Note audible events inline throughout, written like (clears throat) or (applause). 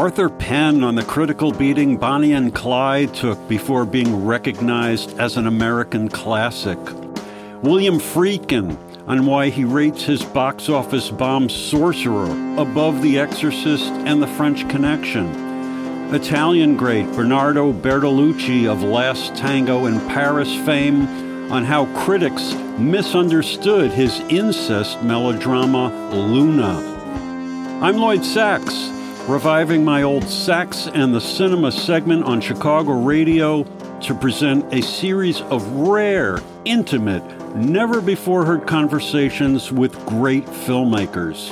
Arthur Penn on the critical beating Bonnie and Clyde took before being recognized as an American classic. William Friedkin on why he rates his box office bomb Sorcerer above The Exorcist and The French Connection. Italian great Bernardo Bertolucci of Last Tango in Paris fame on how critics misunderstood his incest melodrama Luna. I'm Lloyd Sachs reviving my old Sachs and the Cinema segment on Chicago radio to present a series of rare, intimate, never before heard conversations with great filmmakers.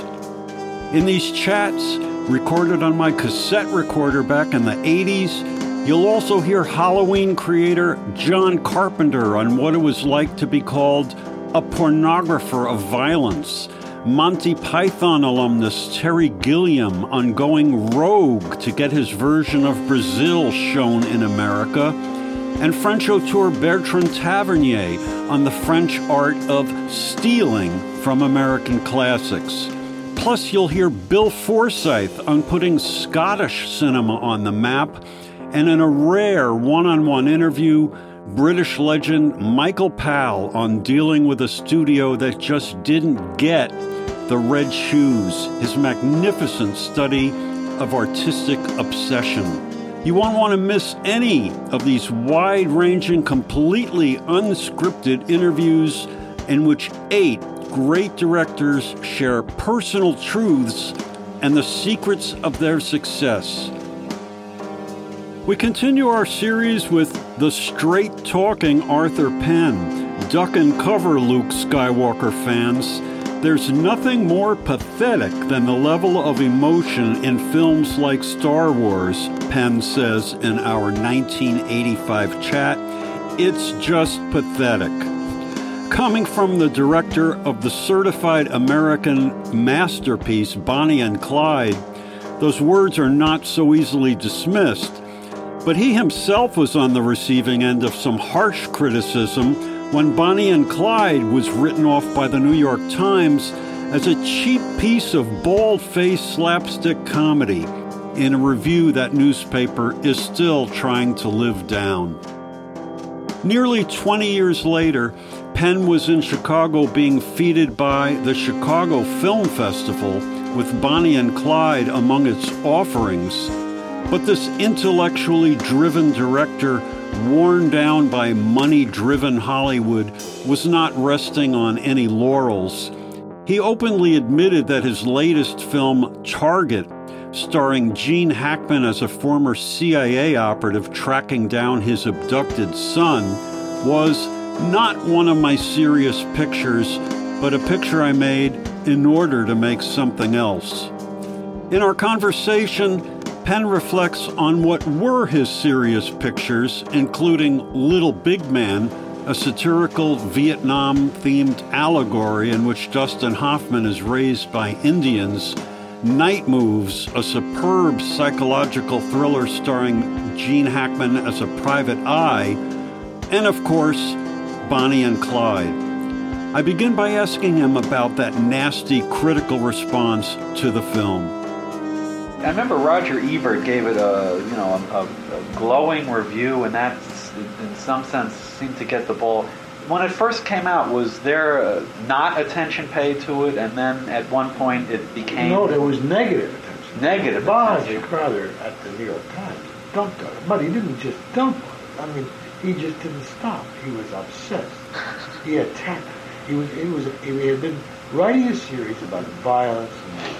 In these chats, recorded on my cassette recorder back in the 80s, you'll also hear Halloween creator John Carpenter on what it was like to be called a pornographer of violence Monty Python alumnus Terry Gilliam on going rogue to get his version of Brazil shown in America, and French auteur Bertrand Tavernier on the French art of stealing from American classics. Plus, you'll hear Bill Forsyth on putting Scottish cinema on the map, and in a rare one on one interview, British legend Michael Powell on dealing with a studio that just didn't get the Red Shoes, his magnificent study of artistic obsession. You won't want to miss any of these wide ranging, completely unscripted interviews in which eight great directors share personal truths and the secrets of their success. We continue our series with the straight talking Arthur Penn, duck and cover Luke Skywalker fans there's nothing more pathetic than the level of emotion in films like Star Wars, Penn says in our 1985 chat. It's just pathetic. Coming from the director of the certified American masterpiece, Bonnie and Clyde, those words are not so easily dismissed. But he himself was on the receiving end of some harsh criticism when Bonnie and Clyde was written off by the New York Times as a cheap piece of bald faced slapstick comedy in a review that newspaper is still trying to live down. Nearly 20 years later, Penn was in Chicago being feted by the Chicago Film Festival with Bonnie and Clyde among its offerings. But this intellectually driven director worn down by money driven Hollywood, was not resting on any laurels. He openly admitted that his latest film, Target, starring Gene Hackman as a former CIA operative tracking down his abducted son, was not one of my serious pictures, but a picture I made in order to make something else. In our conversation, Penn reflects on what were his serious pictures, including Little Big Man, a satirical Vietnam themed allegory in which Dustin Hoffman is raised by Indians, Night Moves, a superb psychological thriller starring Gene Hackman as a private eye, and of course, Bonnie and Clyde. I begin by asking him about that nasty critical response to the film. I remember Roger Ebert gave it a you know a, a glowing review, and that in some sense seemed to get the ball. When it first came out, was there not attention paid to it, and then at one point it became no, there was negative attention. Negative. Roger Crowther at the New York Times dumped on it, but he didn't just dump on it. I mean, he just didn't stop. He was obsessed. He attacked. He was. He was. He had been writing a series about violence and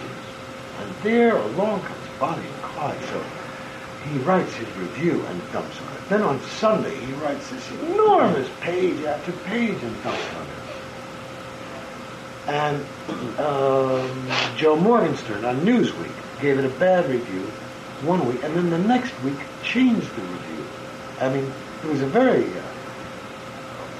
and there along comes Bobby and Clyde. So he writes his review and dumps on it. Then on Sunday, he writes this enormous page after page and dumps on it. And um, Joe Morgenstern on Newsweek gave it a bad review one week, and then the next week changed the review. I mean, it was a very uh,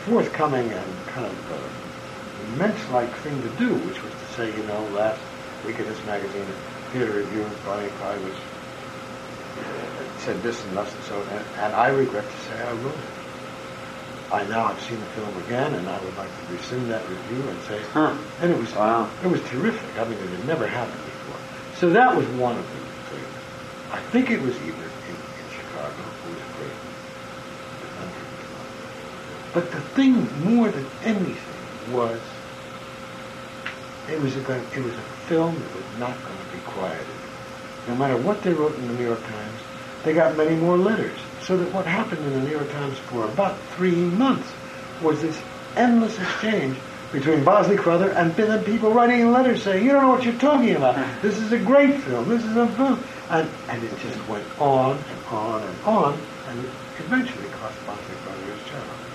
forthcoming and kind of uh, immense-like thing to do, which was to say, you know, last this magazine, Peter Bonnie Clyde was uh, said this and thus and so, and, and I regret to say I wrote it. I now have seen the film again, and I would like to rescind that review and say, huh. and it was wow. it was terrific. I mean, it had never happened before. So that was one of the things. I think it was even in, in Chicago, who was great. But the thing more than anything was it was a it was a film that was not going to be quieted. No matter what they wrote in the New York Times, they got many more letters. So that what happened in the New York Times for about three months was this endless exchange between Bosley Crowther and people writing letters saying, you don't know what you're talking about. Uh-huh. This is a great film. This is a film. And, and it just went on and on and on, and it eventually cost Bosley Crowther his job.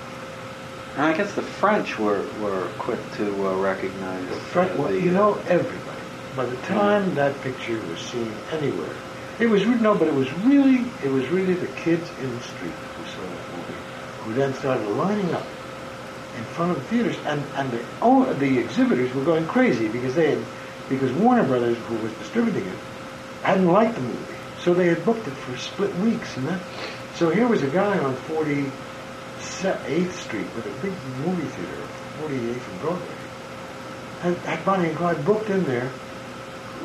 And I guess the French were, were quick to uh, recognize. The French, well, you know, everybody. By the time that picture was seen anywhere, it was no, but it was really, it was really the kids in the street who saw that movie, who then started lining up in front of the theaters, and and the the exhibitors were going crazy because they had because Warner Brothers, who was distributing it, hadn't liked the movie, so they had booked it for split weeks, and that. So here was a guy on 48th Street with a big movie theater, 48th and Broadway, and had Bonnie and Clyde booked in there,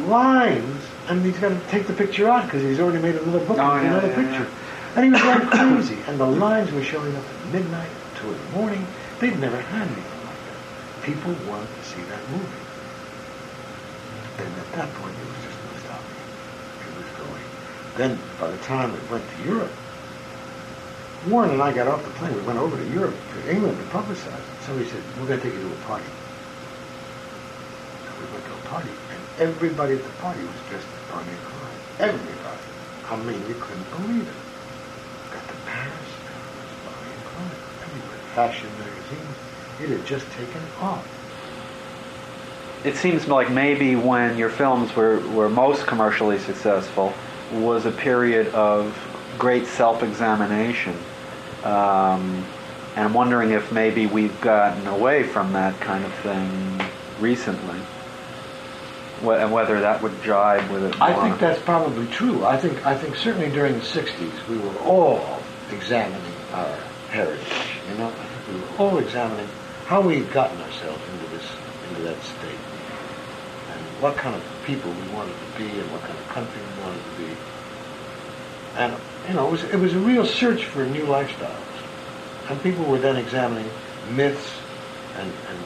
lines, and he's got to take the picture out because he's already made another book, oh, yeah, another yeah, picture, yeah. and he was going (coughs) crazy, and the lines were showing up at midnight, two in the morning. They'd never had anything like that. People wanted to see that movie. And at that point, it was just no stopping. It was going. Then, by the time it went to Europe, Warren and I got off the plane. We went over to Europe, to England, to publicize. Somebody said, we're going to take you to a party. So we went to a party, and everybody at the party was dressed as Bonnie and Clyde. Everybody. I mean, you couldn't believe it. Got to Paris, Bonnie and Clyde. Everywhere. Fashion magazines. It had just taken off. It seems like maybe when your films were, were most commercially successful was a period of great self-examination. Um, and I'm wondering if maybe we've gotten away from that kind of thing recently. And whether that would jibe with it more. I think that's probably true. I think I think certainly during the '60s we were all examining our heritage. You know, I think we were all examining how we had gotten ourselves into this into that state, and what kind of people we wanted to be, and what kind of country we wanted to be. And you know, it was it was a real search for new lifestyles, and people were then examining myths and, and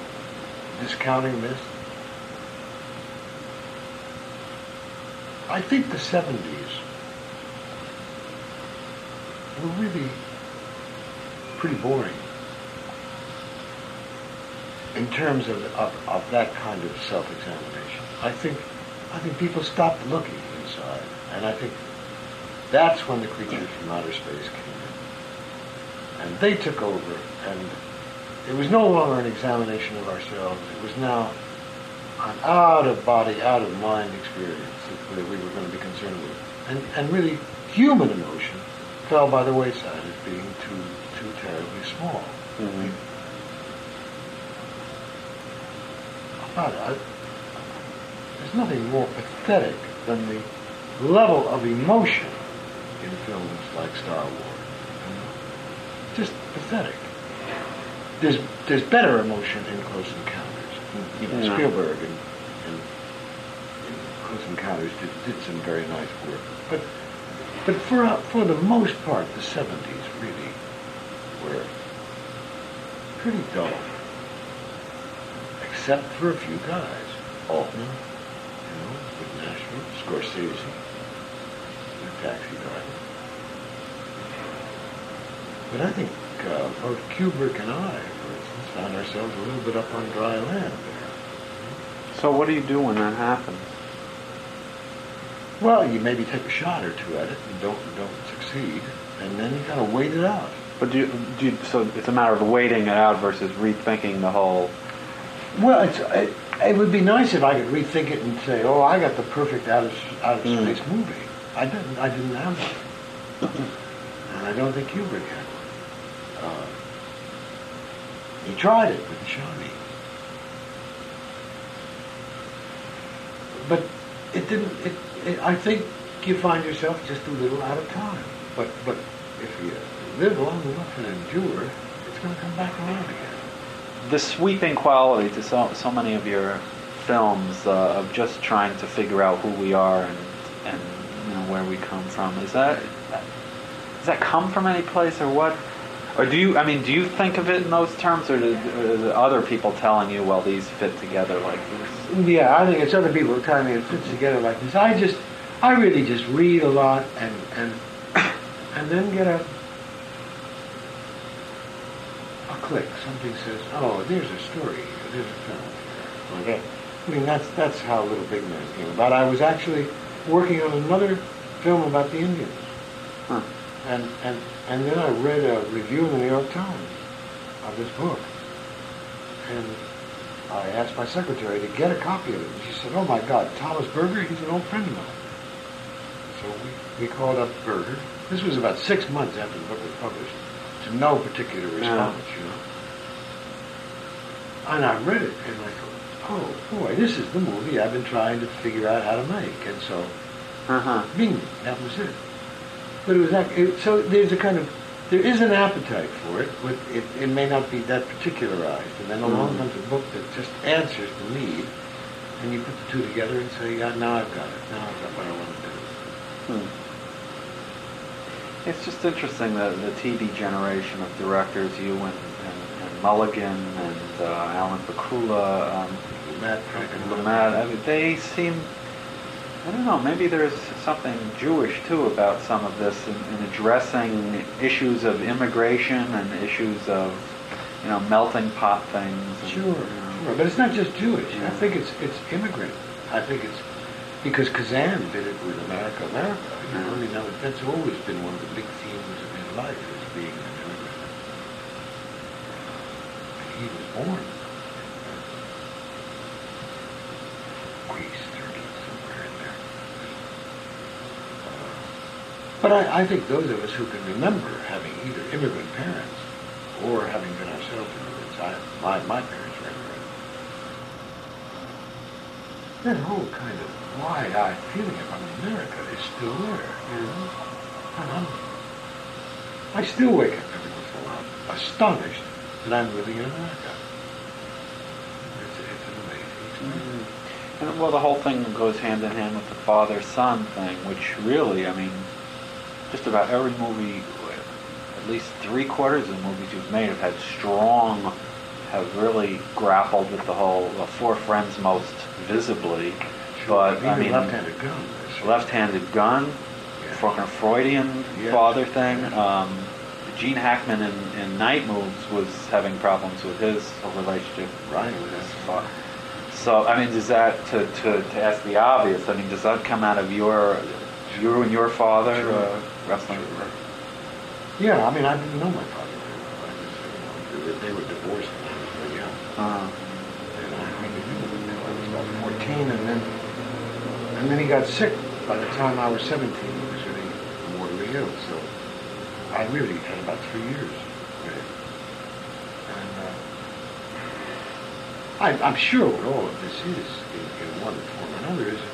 discounting myths. I think the 70s were really pretty boring in terms of, of, of that kind of self-examination. I think, I think people stopped looking inside, and I think that's when the creatures from outer space came in. And they took over, and it was no longer an examination of ourselves. It was now an out-of-body, out-of-mind experience that, we were going to be concerned with. And, and really, human emotion fell by the wayside as being too, too terribly small. Mhm. About it, there's nothing more pathetic than the level of emotion in films like Star Wars. Just pathetic. There's there's better emotion in Close Encounters. You know, Spielberg and, and, and Close Encounters did, did some very nice work. But but for uh, for the most part, the '70s really were pretty dull, except for a few guys. Altman, you know, with Nashville, Scorsese, Taxi Driver. But I think uh, both Kubrick and I, for instance, found ourselves a little bit up on dry land there. So what do you do when that happens? Well, you maybe take a shot or two at it and don't don't succeed, and then you gotta wait it out. But do you, do you, so it's a matter of waiting it out versus rethinking the whole. Well, it's, it, it would be nice if I could rethink it and say, "Oh, I got the perfect out of out of Mm. space movie." I didn't. I didn't have one, and I don't think Kubrick had one. Uh, he tried it with The Shining, but it didn't. It, it, I think you find yourself just a little out of time. But but if you live long enough and endure, it's going to come back around again. the sweeping quality to so, so many of your films uh, of just trying to figure out who we are and, and you know, where we come from. Is that does that come from any place or what? Or do you? I mean, do you think of it in those terms, or, do, other people telling you, well, these fit together like this? Yeah, I think it's other people telling me it fits together like this. I just, I really just read a lot and and and then get a a click. Something says, oh, there's a story, there's a film. Okay. I mean, that's that's how Little Big Man came about. I was actually working on another film about the Indians. Huh. And, and, and then I read a review in the New York Times of this book. And I asked my secretary to get a copy of it. And she said, oh my God, Thomas Berger, he's an old friend of mine. So we, we called up Berger. This was about six months after the book was published, to no particular response, you know. And I read it, and I thought, oh boy, this is the movie I've been trying to figure out how to make. And so, Uh-huh. bing, that was it. But it was that, it, so there's a kind of, there is an appetite for it, but it, it may not be that particularized. And then along Mhm. comes a book that just answers the need, and you put the two together and say, yeah, now I've got it. Now I've got what I want to do. Hmm. It's just interesting the the TV generation of directors, you and Mulligan and uh, Alan Pakula, um, Lumet. I mean, they seem. I don't know. Maybe there's something Jewish too about some of this in, in addressing issues of immigration and issues of, you know, melting pot things. and, Sure, you know. sure. But it's not just Jewish. I think it's it's immigrant. I think it's because Kazan did it with America, America. You know, I mean, that's always been one of the big themes of his life is being an immigrant. He was born Greece, Turkey, somewhere in there. But I, I think those of us who can remember having either immigrant parents or having been ourselves immigrants, I, my, my parents were immigrants, that whole kind of wide-eyed feeling about America is still there. You know? And I'm, I still wake up every once in a while astonished that I'm living in America. It's, it's an amazing experience. Mhm. And well, the whole thing goes hand in hand with the father-son thing, which really, I mean, just about every movie, at least three quarters of the movies you've made have had strong, have really grappled with the whole uh, four friends most visibly. But I mean, left-handed gun. left-handed gun, Yeah. fucking Freudian Yeah. father thing. Um, Gene Hackman in, in Night Moves was having problems with his relationship Right. with his father. So, I mean, does that, to, to, to ask the obvious, I mean, does that come out of your, you and your father Sure. uh, wrestling? Sure. Yeah, I mean, I didn't know my father very well. I just, you know, they, were divorced when I was very young. Uh, And I knew I was about 14, and then, and then he got sick by the time I was 17. He was really mortally ill, so I really had about three years with him. And uh, I, I'm sure what all of this is, in, in one form or another, is an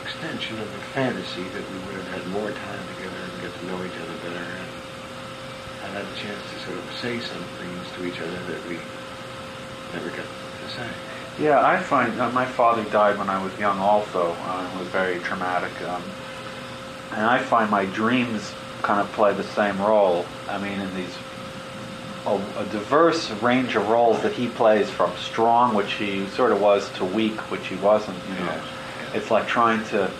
extension of the fantasy that we would have had more time together and get to know each other better and, have had a chance to sort of say some things to each other that we never got to say. Yeah, I find uh, my father died when I was young. Also, uh, it was very traumatic, um, and I find my dreams kind of play the same role. I mean, in these a, a diverse range of roles that he plays, from strong, which he sort of was, to weak, which he wasn't. You know, yes. it's like trying to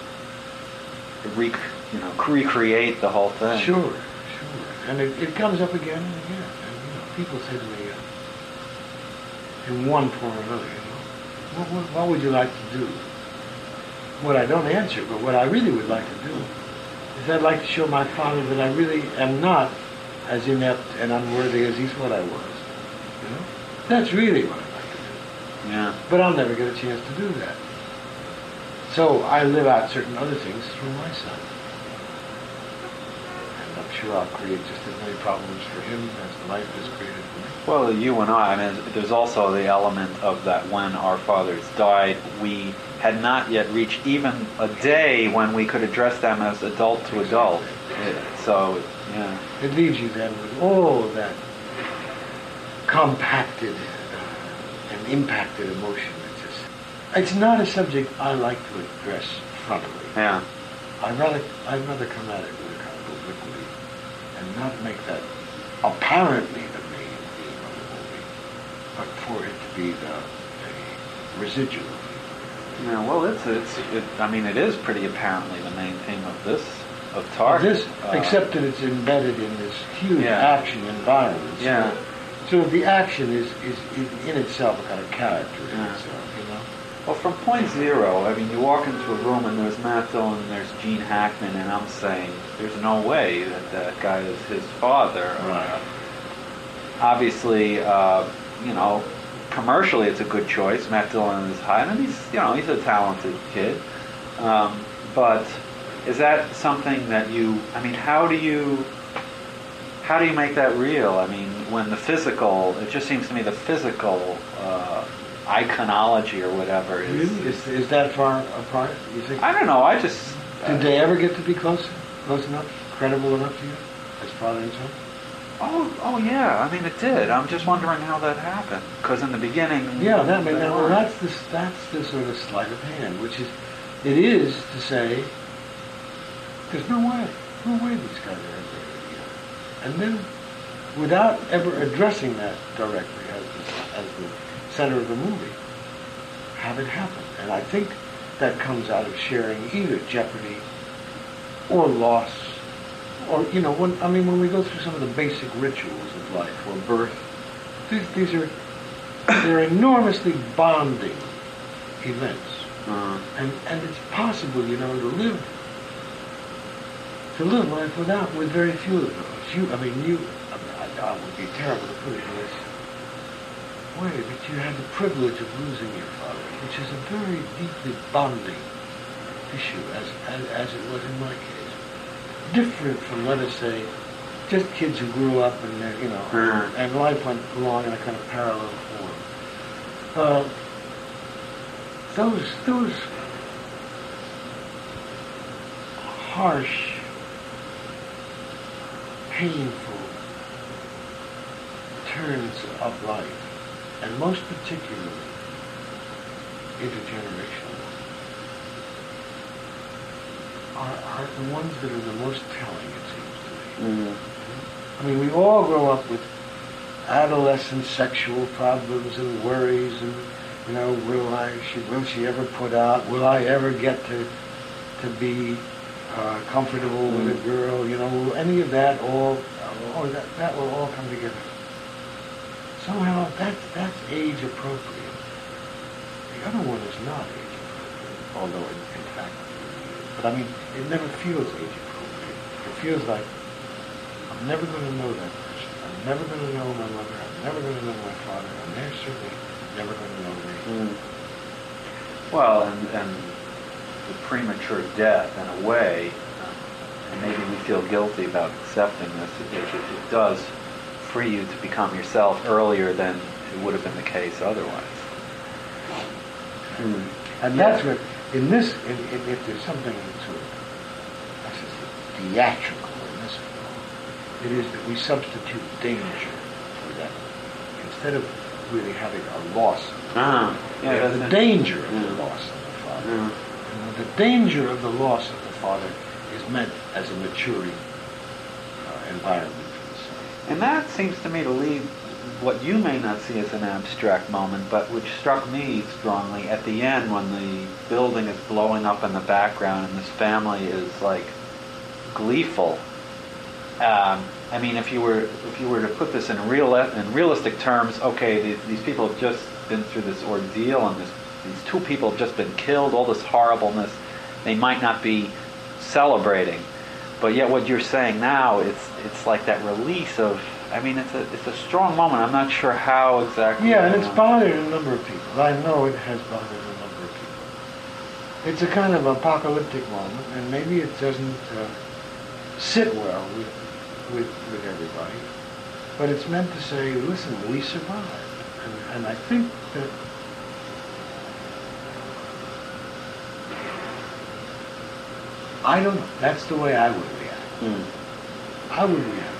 rec- you know recreate the whole thing. Sure, sure. And it, it comes up again and again. And, you know, people say to me, uh, in one form or another, you know, what, what, what would you like to do? What I don't answer, but what I really would like to do, is I'd like to show my father that I really am not as inept and unworthy as he thought I was. You know? That's really what I'd like to do. Yeah. But I'll never get a chance to do that. So I live out certain other things through my son. And I'm sure I'll create just as many problems for him as life has created for me. Well, you and I, I mean, there's also the element of that when our fathers died, we had not yet reached even a day when we could address them as adult to adult. It- so, yeah. It leaves you then with all that compacted uh, and impacted emotion. It's, just, it's not a subject I like to address frontally. Yeah. I'd rather I'd rather come at it with a kind of obliquity and not make that apparently the main theme of the movie, but for it to be the, the residual. Yeah, well, it's it's. It, I mean, it is pretty apparently the main theme of this of Target. This, Uh, except that it's embedded in this huge Yeah. action environment. So- Yeah. So the action is, is, is in itself a kind of character in Yeah. itself, you know. Well, from point zero, I mean, you walk into a room and there's Matt Dillon, and there's Gene Hackman, and I'm saying there's no way that that guy is his father. Right. Uh, obviously, uh, you know, commercially it's a good choice. Matt Dillon is high, and he's, you know, he's a talented kid. Um, but is that something that you? I mean, how do you? How do you make that real? I mean, when the physical, it just seems to me the physical uh, iconology or whatever is. Really? Is, is that far apart, you think? I don't know. I just. Did they ever get to be close, close enough, credible enough to you, as father and son? Oh, oh yeah. I mean, it did. I'm just wondering how that happened. Because in the beginning. Yeah, that, they weren't. that's the, that's the sort of sleight of hand, which is, it is to say, there's no way, no way these guys are ever together. And then, without ever addressing that directly as the, as the center of the movie, have it happen. And I think that comes out of sharing either jeopardy or loss, or, you know, when, I mean, when we go through some of the basic rituals of life, or birth, these, these are they're enormously bonding events. Uh, And, and it's possible, you know, to live to live life without with very few of those. You, I mean, you. I, mean, I, I would be terrible to put it in this way, but you had the privilege of losing your father, which is a very deeply bonding issue, as as, as it was in my case. Different from, let us say, just kids who grew up and they're, you know, Mhm. and life went along in a kind of parallel form. Uh, those those harsh, painful turns of life, and most particularly intergenerational, are, are the ones that are the most telling, it seems to me. mm, I mean, we all grow up with adolescent sexual problems and worries, and you know, will I, she, will she ever put out? Will I ever get to to be uh, comfortable with a girl? You know, will any of that all? Oh, that that will all come together. Somehow, that's that's age appropriate. The other one is not age appropriate, although in, in fact, but I mean, it never feels age appropriate. It feels like I'm never going to know that person. I'm never going to know my mother. I'm never going to know my father. And they're certainly never going to know me. mm. Well, and and the premature death, in a way, uh, and maybe we feel guilty about accepting this. It, it, it does free you to become yourself earlier than it would have been the case otherwise. And that's what, in this, in, in, if there's something sort of, I should say, theatrical in this film, it is that we substitute danger for that. Instead of really having a loss, Ah, have the danger of the loss of the father. Yeah. And the danger of the loss of the father is meant as a maturing uh, environment for the son. And that seems to me to leave what you may not see as an abstract moment, but which struck me strongly at the end when the building is blowing up in the background and this family is like gleeful. Um, I mean, if you were if you were to put this in real in realistic terms, okay, these, these people have just been through this ordeal, and this, these two people have just been killed. All this horribleness, they might not be celebrating, but yet what you're saying now, it's it's like that release of. I mean, it's a it's a strong moment. I'm not sure how exactly. Yeah, and it's know. bothered a number of people. I know it has bothered a number of people. It's a kind of apocalyptic moment, and maybe it doesn't uh, sit well with, with with everybody. But it's meant to say, listen, we survived, and, and I think that. I don't know. That's the way I would react. Mm. I would react that way.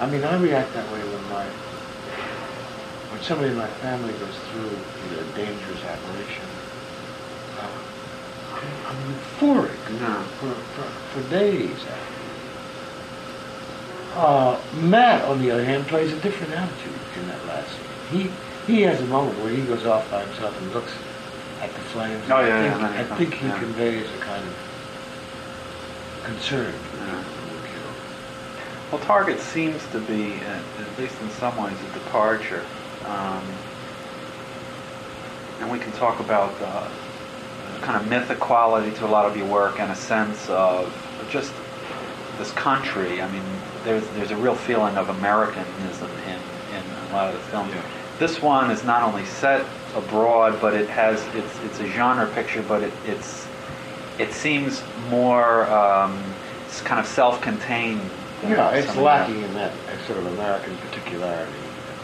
I mean, I react that way when my when somebody in my family goes through a dangerous aberration. Uh, I'm euphoric No. for, for, for days. Uh, Matt, on the other hand, plays a different attitude in that last scene. He he has a moment where he goes off by himself and looks at the flames. Oh, I yeah, think, yeah, I think he yeah. conveys a kind of concern. Yeah. people who were killed. Well, Target seems to be, at, at least in some ways, a departure. Um, and we can talk about uh, kind of mythic quality to a lot of your work and a sense of just this country. I mean, there's there's a real feeling of Americanism in, in a lot of the films. Yeah. This one is not only set abroad, but it has it's it's a genre picture, but it, it's it seems more um, kind of self-contained. Yeah, it's lacking in that sort of American particularity.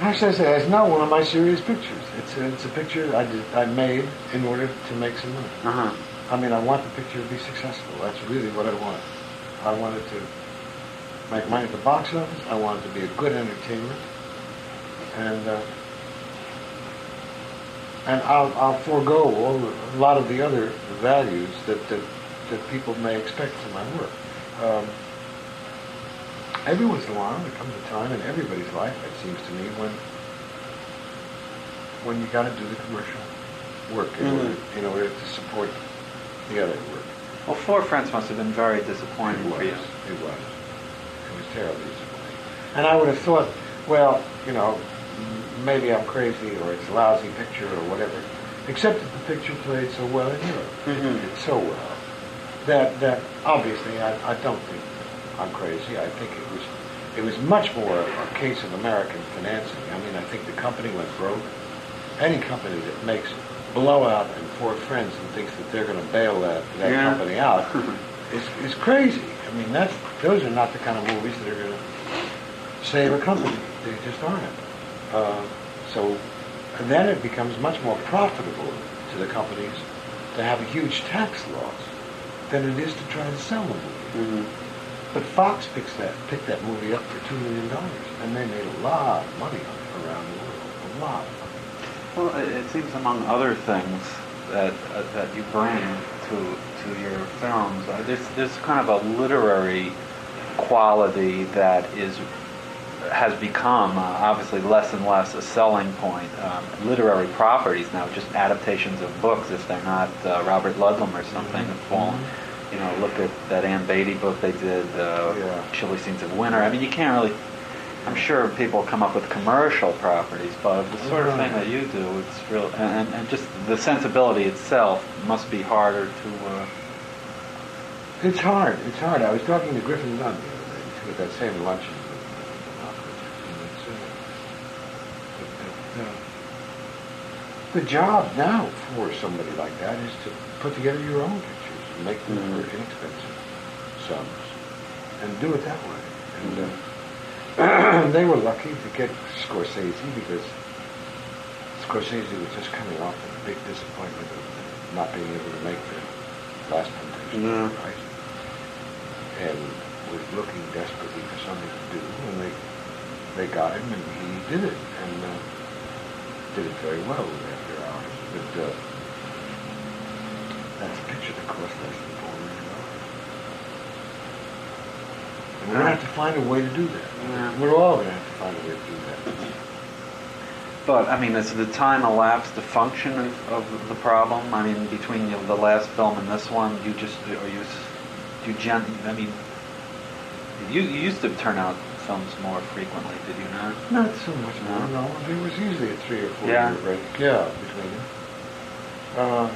Actually, I say it's not one of my serious pictures. It's a, it's a picture I did, I made in order to make some money. Uh huh. I mean, I want the picture to be successful. That's really what I want. I want it to make money at the box office. I want it to be a good entertainment, and uh, and I'll, I'll forego all the, a lot of the other values that that, that people may expect from my work. Um, every once in a while, there comes a time in everybody's life, it seems to me, when when you got to do the commercial work in, Mhm. order, in order to support the other work. Well, Four Friends must have been very disappointing It for was. you. It was. It was terribly disappointing. And I would have thought, well, you know, maybe I'm crazy or it's a lousy picture or whatever. Except that the picture played so well in Europe. Mhm. It did so well that that obviously I, I don't think I'm crazy. I think it was it was much more a case of American financing. I mean, I think the company went broke. Any company that makes blowout and four friends and thinks that they're going to bail that, that Yeah. company out (laughs) is, is crazy. I mean, that's those are not the kind of movies that are going to save a company. They just aren't. Uh, so, and then it becomes much more profitable to the companies to have a huge tax loss than it is to try to sell the movie. Mhm. But Fox picks that picked that movie up for two million dollars, and they made a lot of money on it around the world. A lot of money. Well, it, it seems among other things that uh, that you bring to to your films, uh, there's there's kind of a literary quality that is has become uh, obviously less and less a selling point. Um, literary properties now, just adaptations of books, if they're not uh, Robert Ludlum or something, have fallen. You know, look at that Ann Beattie book they did, uh, Yeah. Chilly Scenes of Winter. I mean, you can't really. I'm sure people come up with commercial properties, but the sort of thing that you do, it's real, and, and, just the sensibility itself must be harder to. Uh, It's hard. It's hard. I was talking to Griffin Dunne the other day too, at that same luncheon. with- with Malkovich, and it's, uh, The job now for somebody like that is to put together your own pictures and make them for inexpensive sums and do it that way. And uh, (clears throat) they were lucky to get Scorsese because Scorsese was just coming off a big disappointment of not being able to make the last temptation Yeah. Christ and was looking desperately for something to do and they they got him and he did it and uh, did it very well after hours but uh, that's a picture that cost less than four million dollars and we're going to have to find a way to do that Yeah. we're all going to have to find a way to do that but I mean, has the time elapsed to function of, of the problem? I mean, between the, the last film and this one, you just are you do you gen? I mean, you, you used to turn out films more frequently, did you not? Not so much more, No. no. There was usually a three or four Yeah. year break. Yeah, between them. Uh,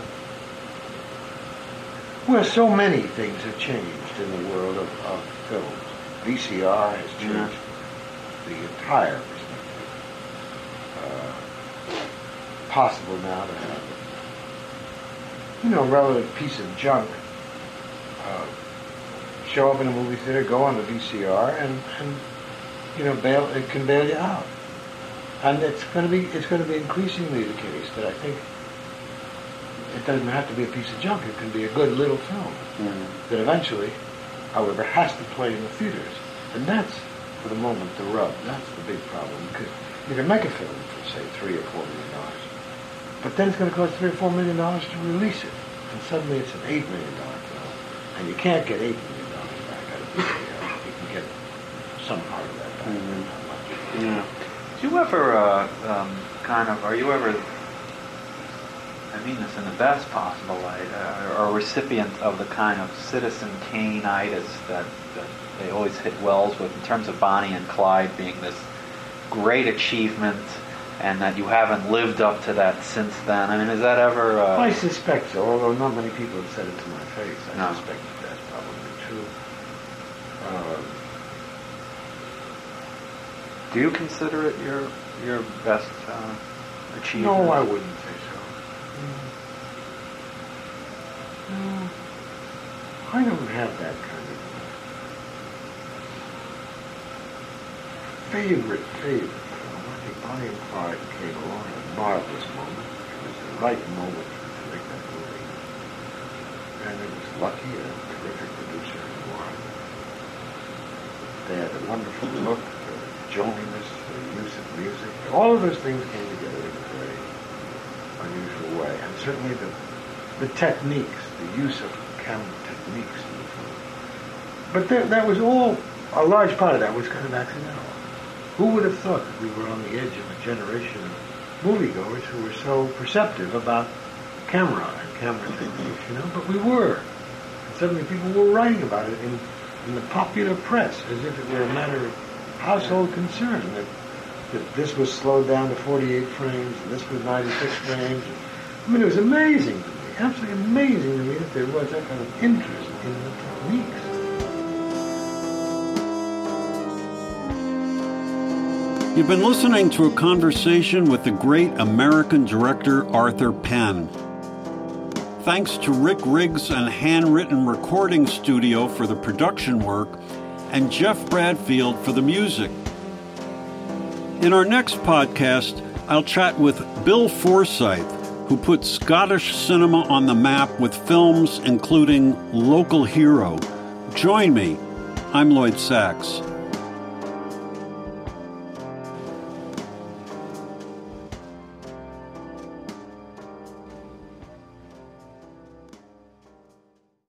well, so many things have changed in the world of, of films. VCR has changed Yeah. the entire perspective. Uh, possible now to have, you know, a relative piece of junk uh, show up in a movie theater, go on the VCR, and, and you know, bail, it can bail you out. And it's going to be it's going to be increasingly the case that I think it doesn't have to be a piece of junk. It can be a good little film that eventually, however, has to play in the theaters. And that's, for the moment, the rub. That's the big problem because you can make a film for say three or four million dollars, but then it's going to cost three or four million dollars to release it. and suddenly it's an $8 million film. And you can't get $8 million back out of PKL. You can get some part of that back. Mhm. much. Yeah. Do you ever uh, um, kind of, are you ever, I mean this in the best possible light, uh, a recipient of the kind of Citizen Kane-itis that, that they always hit Welles with in terms of Bonnie and Clyde being this great achievement and that you haven't lived up to that since then? I mean, is that ever... Uh, I suspect so, although not many people have said it to my face. I No. suspect that that's probably true. Uh, do you consider it your your best uh, achievement? no, I wouldn't say No, I don't have that kind of favorite, favorite film. I think Bonnie and Clyde came along at a marvelous moment. It was the right moment to make that movie. And it was lucky, a terrific producer in Warren. They had a wonderful look, the joniness, the use of music. All of those things came together in a very unusual way. And certainly the, the techniques, the use of camera techniques in the film. But that, that was all, a large part of that was kind of accidental. Who would have thought that we were on the edge of a generation of moviegoers who were so perceptive about camera and camera techniques, you know? But we were. And suddenly people were writing about it in, in the popular press as if it were a matter of household concern that, that this was slowed down to 48 frames and this was 96 frames. I mean, it was amazing absolutely amazing to me that there was that kind of interest in the techniques. You've been listening to a conversation with the great American director Arthur Penn. Thanks to Rick Riggs and Handwritten Recording Studio for the production work, and Jeff Bradfield for the music. In our next podcast, I'll chat with Bill Forsyth, who put Scottish cinema on the map with films including Local Hero. Join me. I'm Lloyd Sachs.